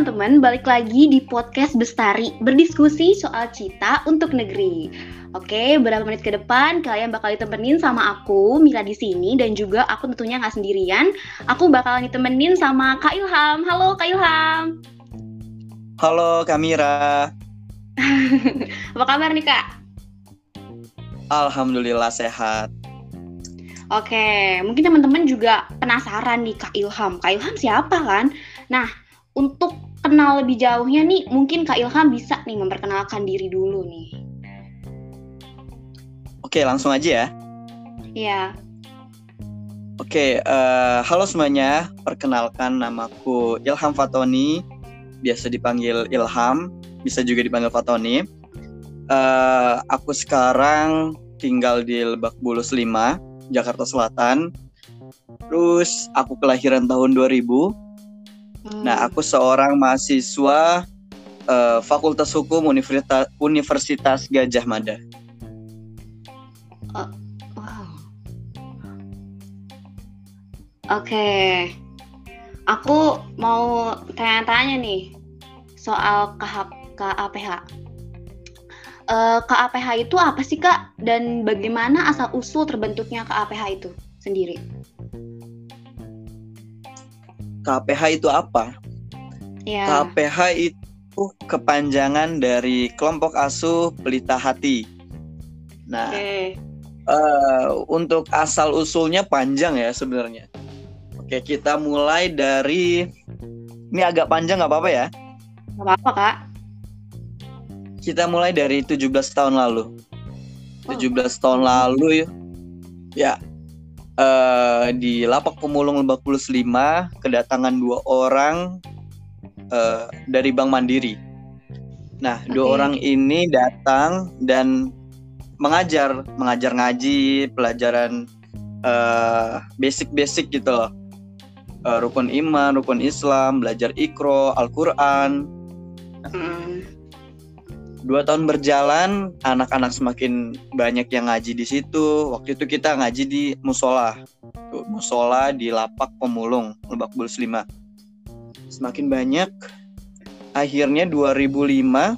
teman-teman, balik lagi di podcast Bestari, berdiskusi soal cita untuk negeri. Oke, beberapa menit ke depan kalian bakal ditemenin sama aku, Mila di sini, dan juga aku tentunya nggak sendirian. Aku bakalan ditemenin sama Kak Ilham. Halo Kak Ilham. Halo Kamira. Apa kabar nih Kak? Alhamdulillah sehat. Oke, mungkin teman-teman juga penasaran nih Kak Ilham. Kak Ilham siapa kan? Nah, untuk kenal lebih jauhnya nih, mungkin Kak Ilham bisa nih memperkenalkan diri dulu nih. Oke, langsung aja ya. Iya. Oke, uh, halo semuanya. Perkenalkan namaku Ilham Fatoni, biasa dipanggil Ilham, bisa juga dipanggil Fatoni. Uh, aku sekarang tinggal di Lebak Bulus 5, Jakarta Selatan. Terus aku kelahiran tahun 2000. Nah, aku seorang mahasiswa uh, Fakultas Hukum Universitas Universitas Gajah Mada. Uh, wow. Oke. Okay. Aku mau tanya-tanya nih soal KAPH. Uh, KAPH itu apa sih Kak? Dan bagaimana asal usul terbentuknya KAPH itu sendiri? KAPH itu apa? Ya. KAPH itu kepanjangan dari kelompok asuh pelita hati. Nah, okay. uh, eh, untuk asal usulnya panjang ya sebenarnya. Oke, kita mulai dari ini agak panjang nggak apa-apa ya? Nggak apa-apa kak. Kita mulai dari 17 tahun lalu. Oh. 17 tahun lalu ya. Uh, di Lapak Pemulung Lebak Bulus 5 kedatangan dua orang uh, dari Bank Mandiri. Nah, okay. dua orang ini datang dan mengajar, mengajar ngaji, pelajaran uh, basic-basic gitu loh. Uh, rukun iman, rukun Islam, belajar ikro, Al-Quran. Mm dua tahun berjalan anak-anak semakin banyak yang ngaji di situ. Waktu itu kita ngaji di musola. Musola di lapak pemulung lebak bulus 5 semakin banyak akhirnya 2005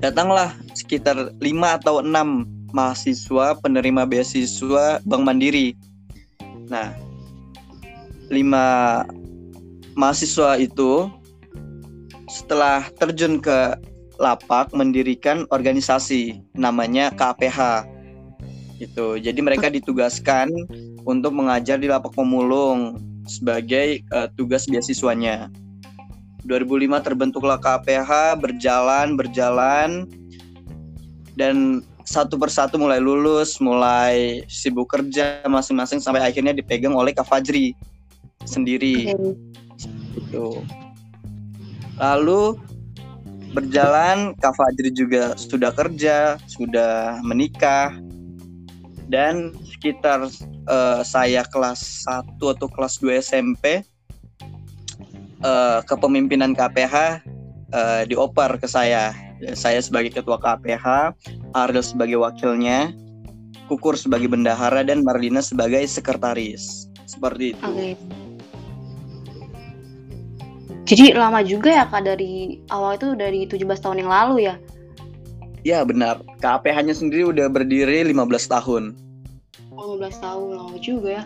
datanglah sekitar 5 atau 6 mahasiswa penerima beasiswa Bank Mandiri. Nah 5 mahasiswa itu setelah terjun ke lapak mendirikan organisasi namanya KPH. Itu. Jadi mereka ditugaskan untuk mengajar di lapak pemulung sebagai uh, tugas beasiswanya. 2005 terbentuklah KPH, berjalan, berjalan dan satu persatu mulai lulus, mulai sibuk kerja masing-masing sampai akhirnya dipegang oleh Kak Fajri sendiri. Okay. Itu. Lalu berjalan Kak Fajri juga sudah kerja sudah menikah. Dan sekitar uh, saya kelas 1 atau kelas 2 SMP uh, kepemimpinan KPH uh, eh, dioper ke saya. Saya sebagai ketua KPH Ardel sebagai wakilnya Kukur sebagai bendahara dan Marlina sebagai sekretaris. Seperti itu. Okay. Jadi lama juga ya Kak dari awal itu dari 17 tahun yang lalu ya? Ya benar. KPH-nya sendiri udah berdiri 15 tahun. Oh, 15 tahun lama juga ya.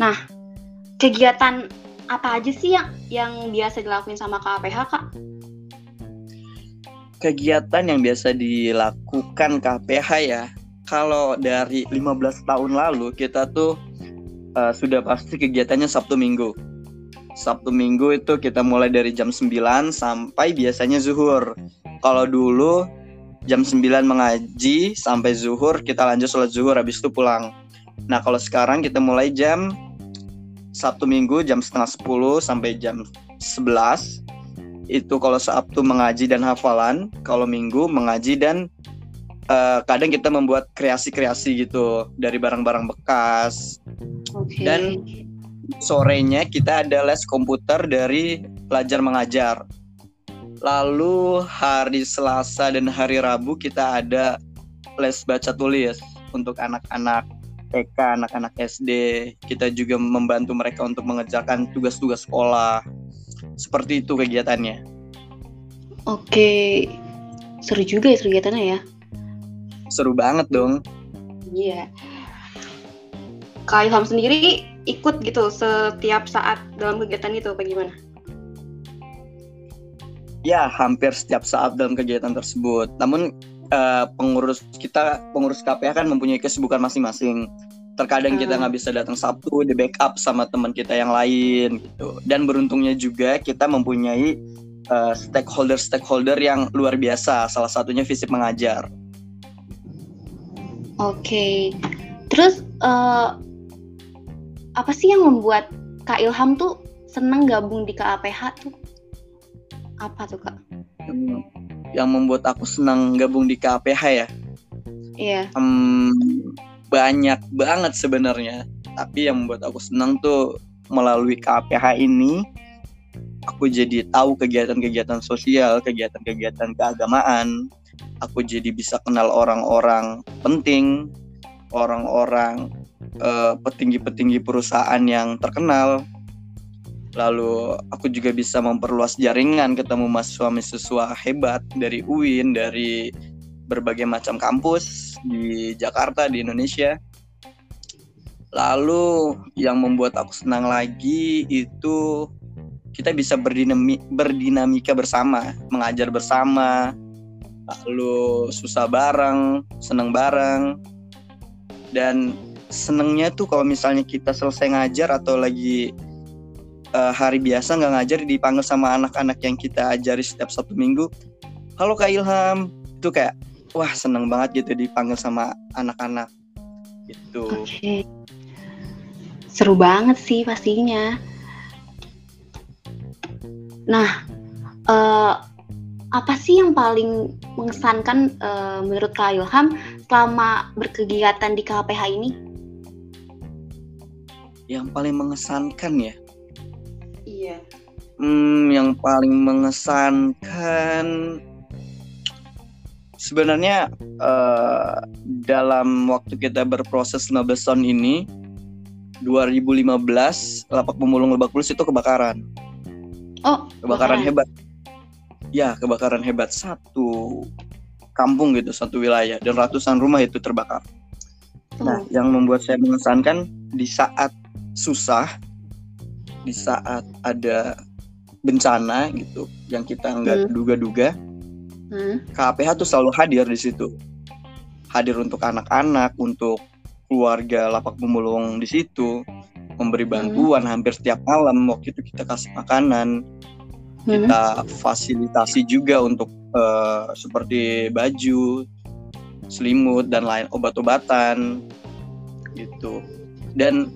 Nah, kegiatan apa aja sih yang yang biasa dilakuin sama KPH Kak? Kegiatan yang biasa dilakukan KPH ya. Kalau dari 15 tahun lalu kita tuh uh, sudah pasti kegiatannya Sabtu Minggu Sabtu Minggu itu kita mulai dari jam 9 sampai biasanya zuhur. Kalau dulu jam 9 mengaji sampai zuhur, kita lanjut sholat zuhur habis itu pulang. Nah, kalau sekarang kita mulai jam Sabtu Minggu jam setengah 10 sampai jam 11. Itu kalau Sabtu mengaji dan hafalan, kalau Minggu mengaji dan uh, kadang kita membuat kreasi-kreasi gitu dari barang-barang bekas. Okay. Dan sorenya kita ada les komputer dari pelajar mengajar. Lalu hari Selasa dan hari Rabu kita ada les baca tulis untuk anak-anak TK, anak-anak SD. Kita juga membantu mereka untuk mengerjakan tugas-tugas sekolah. Seperti itu kegiatannya. Oke, seru juga ya kegiatannya ya. Seru banget dong. Iya. Kak Ilham sendiri ikut gitu setiap saat dalam kegiatan itu apa gimana? Ya, hampir setiap saat dalam kegiatan tersebut. Namun uh, pengurus kita, pengurus KPH kan mempunyai kesibukan masing-masing. Terkadang kita Hmm. nggak bisa datang Sabtu, di backup sama teman kita yang lain gitu. Dan beruntungnya juga kita mempunyai uh, stakeholder-stakeholder yang luar biasa. Salah satunya fisik mengajar. Oke. Terus eh, apa sih yang membuat Kak Ilham tuh seneng gabung di KAPH tuh? Apa tuh Kak? Yang- membuat aku senang gabung di KPH ya. Iya. Hmm, banyak banget sebenarnya. Tapi yang membuat aku senang tuh melalui KPH ini aku jadi tahu kegiatan-kegiatan sosial, kegiatan-kegiatan keagamaan. Aku jadi bisa kenal orang-orang penting, orang-orang eh, petinggi-petinggi perusahaan yang terkenal. Lalu aku juga bisa memperluas jaringan, ketemu mahasiswa-mahasiswa hebat dari UIN, dari berbagai macam kampus di Jakarta, di Indonesia. Lalu yang membuat aku senang lagi itu kita bisa berdinami, berdinamika bersama, mengajar bersama, lalu susah bareng, seneng bareng. Dan senengnya tuh kalau misalnya kita selesai ngajar atau lagi eh, hari biasa nggak ngajar dipanggil sama anak-anak yang kita ajari setiap satu minggu. Halo Kak Ilham, itu kayak wah seneng banget gitu dipanggil sama anak-anak gitu. Oke. Seru banget sih pastinya. Nah, eh, apa sih yang paling mengesankan eh, menurut Kak Ilham selama berkegiatan di KPH ini? Yang paling mengesankan ya, Iya. hmm, yang paling mengesankan sebenarnya eh, dalam waktu kita berproses 15 tahun ini 2015 lapak pemulung Lebak Bulus itu kebakaran. Oh, kebakaran hebat. Ya kebakaran hebat. Satu kampung gitu satu wilayah dan ratusan rumah itu terbakar. Nah yang membuat saya mengesankan di saat susah di saat ada bencana gitu yang kita nggak Hmm. duga-duga Hmm. KPH tuh selalu hadir di situ hadir untuk anak-anak untuk keluarga lapak pemulung di situ memberi bantuan hampir setiap malam waktu itu kita kasih makanan Hmm. kita fasilitasi juga untuk eh, seperti baju, selimut dan lain obat-obatan gitu. Dan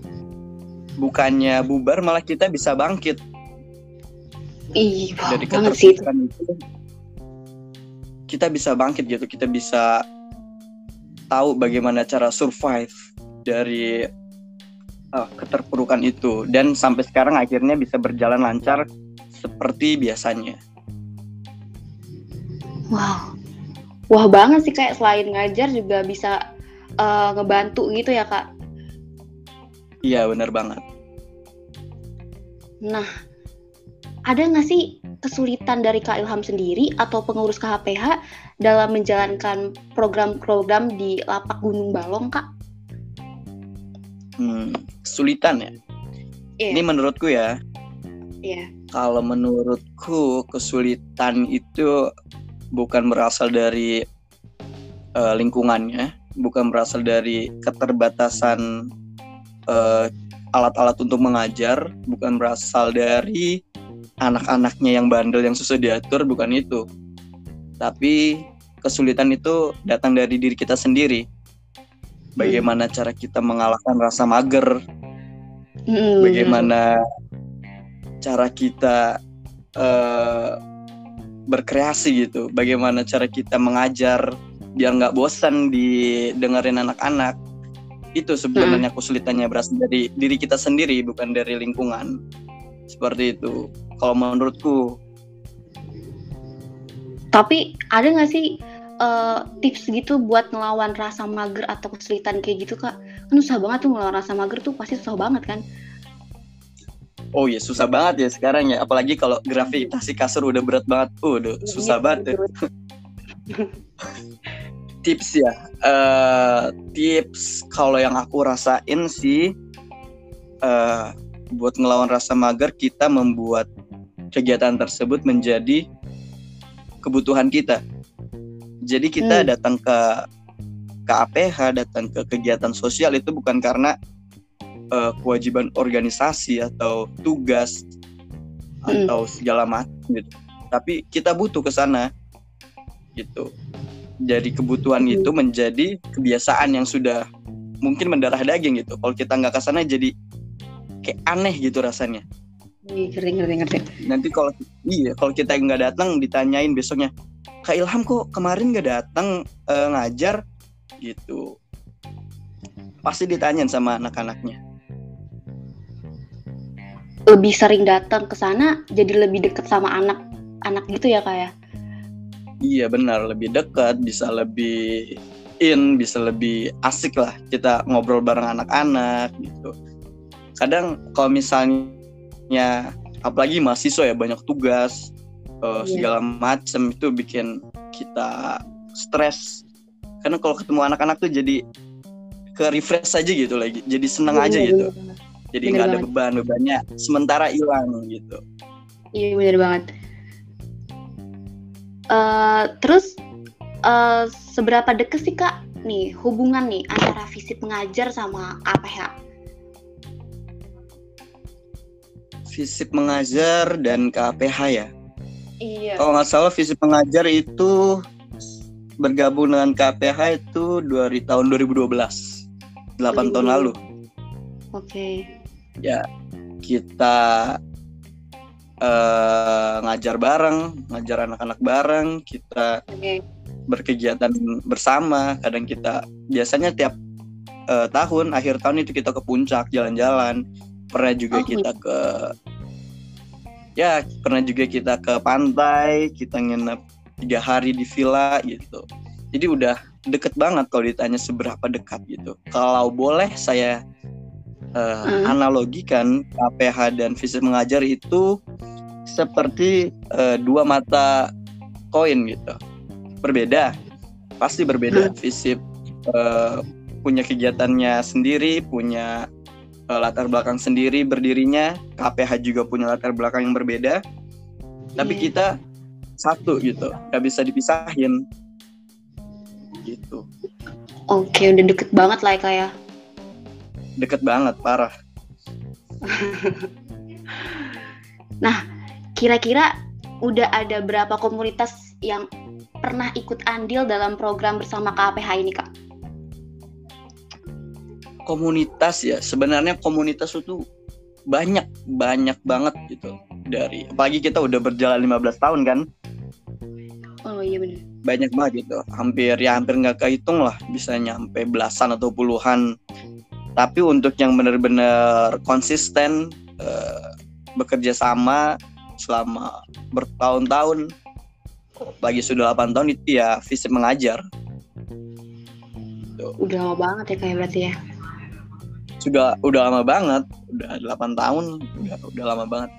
bukannya bubar malah kita bisa bangkit Ih, wow dari banget sih itu. Kita bisa bangkit gitu, kita bisa tahu bagaimana cara survive dari eh, keterpurukan itu dan sampai sekarang akhirnya bisa berjalan lancar seperti biasanya. Wow. Wah banget sih kayak selain ngajar juga bisa eh, ngebantu gitu ya kak. Iya benar banget. Nah, ada nggak sih kesulitan dari Kak Ilham sendiri atau pengurus KHPH dalam menjalankan program-program di lapak Gunung Balong kak? Hmm, kesulitan ya. Iya. Ini menurutku ya. Iya. Kalau menurutku kesulitan itu bukan berasal dari eh, lingkungannya, bukan berasal dari keterbatasan eh, alat-alat untuk mengajar, bukan berasal dari anak-anaknya yang bandel yang susah diatur, bukan itu. Tapi kesulitan itu datang dari diri kita sendiri. Bagaimana cara kita mengalahkan rasa mager, Mm, bagaimana cara kita eh, berkreasi gitu bagaimana cara kita mengajar biar nggak bosan didengerin anak-anak itu sebenarnya kesulitannya berasal dari diri kita sendiri bukan dari lingkungan. Seperti itu kalau menurutku. Tapi ada nggak sih uh, tips gitu buat ngelawan rasa mager atau kesulitan kayak gitu kak? Kan susah banget tuh ngelawan rasa mager tuh pasti susah banget kan? Oh iya susah banget ya sekarang ya. Apalagi kalau gravitasi kasur udah berat banget. Uh, udah iya, susah banget ya. tips ya. Uh, tips kalau yang aku rasain sih uh, buat ngelawan rasa mager kita membuat kegiatan tersebut menjadi kebutuhan kita. Jadi kita hmm. datang ke ke APH, datang ke kegiatan sosial itu bukan karena uh, kewajiban organisasi atau tugas hmm. atau segala macam gitu. Tapi kita butuh ke sana gitu. Jadi kebutuhan hmm. itu menjadi kebiasaan yang sudah mungkin mendarah daging gitu. Kalau kita nggak ke sana jadi kayak aneh gitu rasanya. Ngerti, ngerti, ngerti. Nanti kalau iya, kalau kita nggak datang ditanyain besoknya, Kak Ilham kok kemarin nggak datang uh, ngajar gitu. Pasti ditanyain sama anak-anaknya lebih sering datang ke sana jadi lebih deket sama anak-anak gitu ya kayak ya? Iya benar. Lebih dekat bisa lebih in bisa lebih asik lah kita ngobrol bareng anak-anak gitu. Kadang kalau misalnya apalagi mahasiswa ya banyak tugas uh, segala macam itu bikin kita stres. Karena kalau ketemu anak-anak tuh jadi ke refresh aja gitu lagi jadi seneng iya, aja iya, gitu. bener jadi nggak ada beban bebannya sementara hilang gitu. Iya benar banget uh, terus uh, seberapa deket sih kak nih hubungan nih antara fisik mengajar sama KPH fisik mengajar dan KPH ya? Iya. Kalau nggak salah fisik mengajar itu bergabung dengan KPH itu dari tahun 2012 8 tahun lalu. Oke. Okay ya kita uh, ngajar bareng, ngajar anak-anak bareng, kita okay. berkegiatan bersama. Kadang kita biasanya tiap uh, tahun akhir tahun itu kita ke puncak jalan-jalan. Pernah juga oh, kita ke ya pernah juga kita ke pantai, kita nginep tiga hari di villa gitu. Jadi udah deket banget kalau ditanya seberapa dekat gitu. Kalau boleh saya uh, hmm. analogikan KPH dan fisik mengajar itu seperti uh, dua mata koin gitu. Berbeda, pasti berbeda. Hmm. Fisik uh, punya kegiatannya sendiri, punya uh, latar belakang sendiri berdirinya. KPH juga punya latar belakang yang berbeda. Tapi iya. kita satu gitu, nggak bisa dipisahin. Gitu. Oke, udah deket banget lah ya kayak deket banget parah nah kira-kira udah ada berapa komunitas yang pernah ikut andil dalam program bersama KPH ini kak? Komunitas ya sebenarnya komunitas itu banyak banyak banget gitu. Dari apalagi kita udah berjalan 15 tahun kan? Oh iya benar banyak banget gitu. Hampir ya hampir nggak kehitung lah bisa nyampe belasan atau puluhan. Tapi untuk yang benar-benar konsisten uh, bekerja sama selama bertahun-tahun. Bagi sudah 8 tahun itu ya fisik mengajar. Udah lama banget ya kayak berarti ya? Sudah udah lama banget. Udah 8 tahun udah udah lama banget.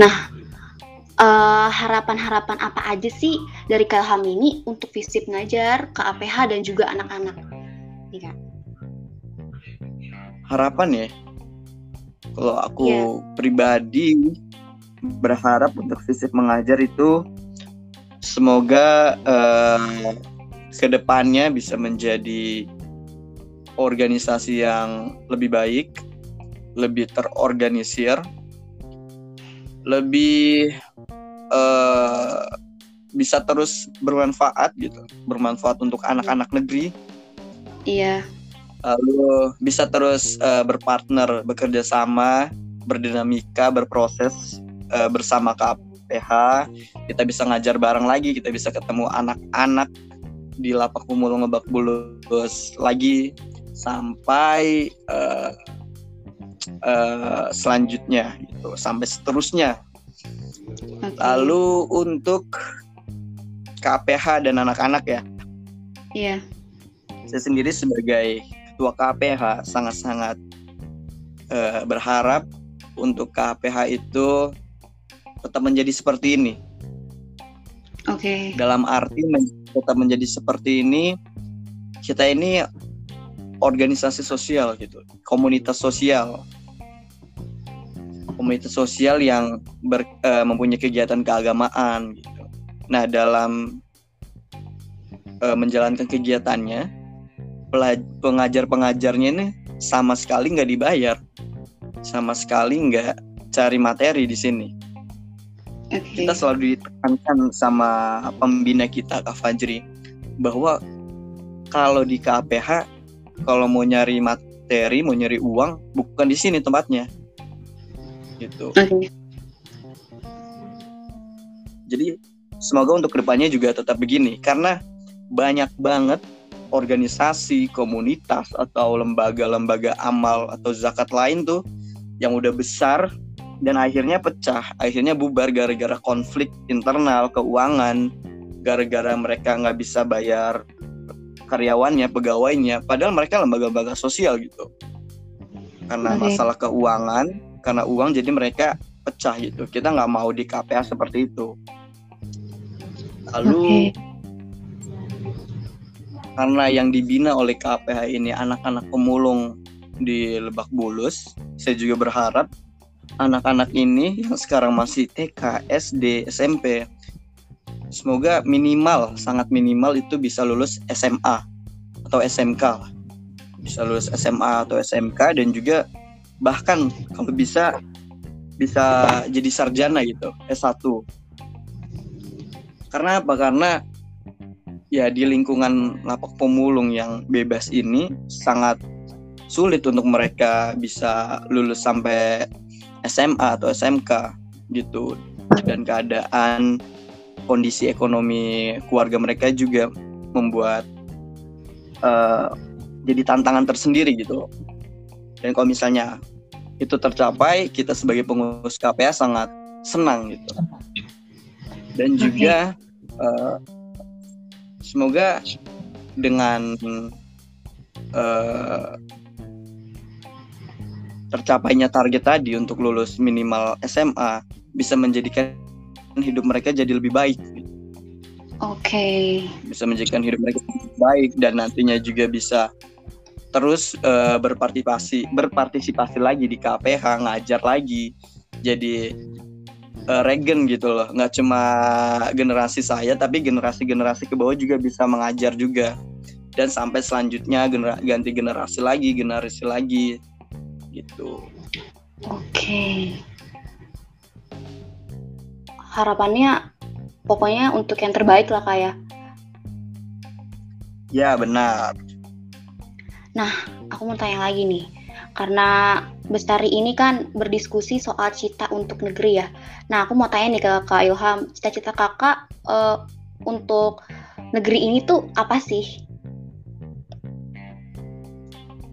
Nah harapan eh, harapan-harapan apa aja sih dari Kelham ini untuk fisip ngajar ke APH dan juga anak-anak? Nih kak. Harapan ya kalau aku yeah. pribadi berharap untuk fisik mengajar itu semoga uh, ke depannya bisa menjadi organisasi yang lebih baik, lebih terorganisir, lebih uh, bisa terus bermanfaat gitu, bermanfaat untuk anak-anak negeri. Iya lalu bisa terus uh, berpartner bekerja sama berdinamika berproses uh, bersama KPH kita bisa ngajar bareng lagi kita bisa ketemu anak-anak di lapak pemulung lebak bulus lagi sampai uh, uh, selanjutnya gitu sampai seterusnya okay. lalu untuk KPH dan anak-anak ya. Iya. Saya sendiri sebagai ketua KPH sangat-sangat uh, berharap untuk KPH itu tetap menjadi seperti ini. Oke. Okay. Dalam arti men tetap menjadi seperti ini, kita ini organisasi sosial gitu, komunitas sosial, komunitas sosial yang ber, uh, mempunyai kegiatan keagamaan gitu. Nah dalam uh, menjalankan kegiatannya, pengajar-pengajarnya ini sama sekali nggak dibayar, sama sekali nggak cari materi di sini. Okay. Kita selalu ditekankan sama pembina kita Kak Fajri bahwa kalau di KPH kalau mau nyari materi, mau nyari uang bukan di sini tempatnya gitu. Okay. Jadi semoga untuk ke depannya juga tetap begini karena banyak banget organisasi, komunitas atau lembaga-lembaga amal atau zakat lain tuh yang udah besar dan akhirnya pecah, akhirnya bubar gara-gara konflik internal keuangan, gara-gara mereka nggak bisa bayar karyawannya, pegawainya, padahal mereka lembaga-lembaga sosial gitu. Karena okay. masalah keuangan, karena uang jadi mereka pecah gitu kita nggak mau di KPA seperti itu lalu okay. Karena yang dibina oleh KPH ini anak-anak pemulung di Lebak Bulus saya juga berharap anak-anak ini yang sekarang masih TK, SD, SMP semoga minimal sangat minimal itu bisa lulus SMA atau SMK bisa lulus SMA atau SMK dan juga bahkan kalau bisa bisa jadi sarjana gitu S1 karena apa? Karena ya di lingkungan lapak pemulung yang bebas ini sangat sulit untuk mereka bisa lulus sampai SMA atau SMK gitu dan keadaan kondisi ekonomi keluarga mereka juga membuat uh, jadi tantangan tersendiri gitu dan kalau misalnya itu tercapai, kita sebagai pengurus KPA sangat senang gitu. Dan juga okay. uh, semoga dengan uh, tercapainya target tadi untuk lulus minimal SMA bisa menjadikan hidup mereka jadi lebih baik. Oke. Okay. Bisa menjadikan hidup mereka lebih baik dan nantinya juga bisa terus uh, berpartisipasi berpartisipasi lagi di KPH ngajar lagi jadi uh, regen gitu loh nggak cuma generasi saya tapi generasi generasi ke bawah juga bisa mengajar juga dan sampai selanjutnya genera ganti generasi lagi generasi lagi gitu oke okay. harapannya pokoknya untuk yang terbaik lah kayak ya? ya benar Nah, aku mau tanya lagi nih. Karena Bestari ini kan berdiskusi soal cita untuk negeri ya. Nah, aku mau tanya nih ke Kak Ilham, cita-cita kakak uh, untuk negeri ini tuh apa sih?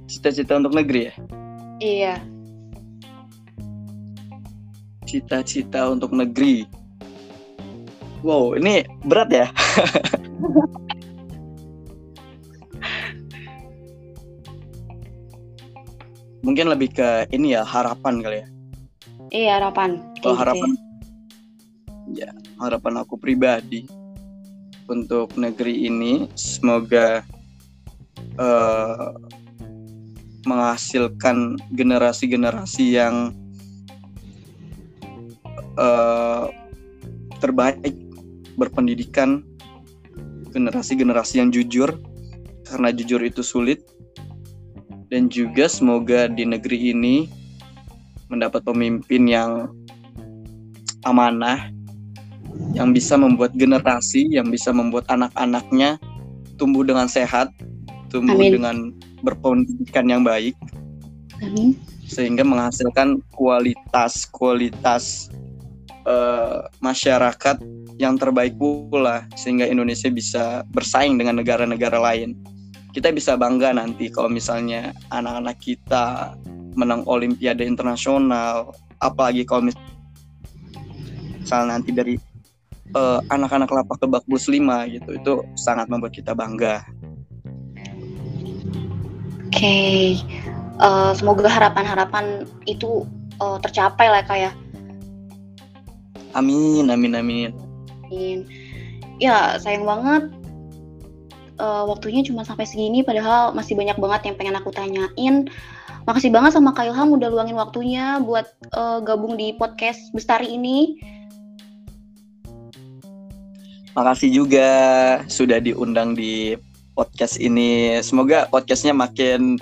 Cita-cita untuk negeri ya? Iya. Cita-cita untuk negeri. Wow, ini berat ya. mungkin lebih ke ini ya harapan kali ya. Iya harapan. Kalau gitu harapan ya harapan aku pribadi untuk negeri ini semoga uh, menghasilkan generasi-generasi yang uh, terbaik berpendidikan generasi-generasi yang jujur karena jujur itu sulit dan juga semoga di negeri ini mendapat pemimpin yang amanah yang bisa membuat generasi yang bisa membuat anak-anaknya tumbuh dengan sehat, tumbuh Amin. dengan berpendidikan yang baik. Amin. Sehingga menghasilkan kualitas kualitas uh, masyarakat yang terbaik pula sehingga Indonesia bisa bersaing dengan negara-negara lain kita bisa bangga nanti kalau misalnya anak-anak kita menang olimpiade internasional apalagi kalau misalnya nanti dari uh, anak-anak lapak kebak bus 5 gitu itu sangat membuat kita bangga. Oke, okay. uh, semoga harapan-harapan itu uh, tercapai lah kayak. Ya. Amin, amin, amin. Amin. Ya sayang banget uh, waktunya cuma sampai segini, padahal masih banyak banget yang pengen aku tanyain. Makasih banget sama Kak Ilham udah luangin waktunya buat uh, gabung di podcast Bestari ini. Makasih juga sudah diundang di podcast ini. Semoga podcastnya makin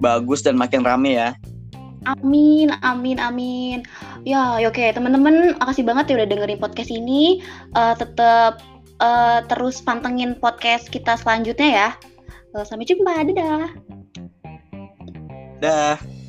bagus dan makin rame ya. Amin, amin, amin. Ya, ya oke okay. teman-teman, makasih banget ya udah dengerin podcast ini. Uh, tetap uh, terus pantengin podcast kita selanjutnya ya. Uh, sampai jumpa, dadah. Dah.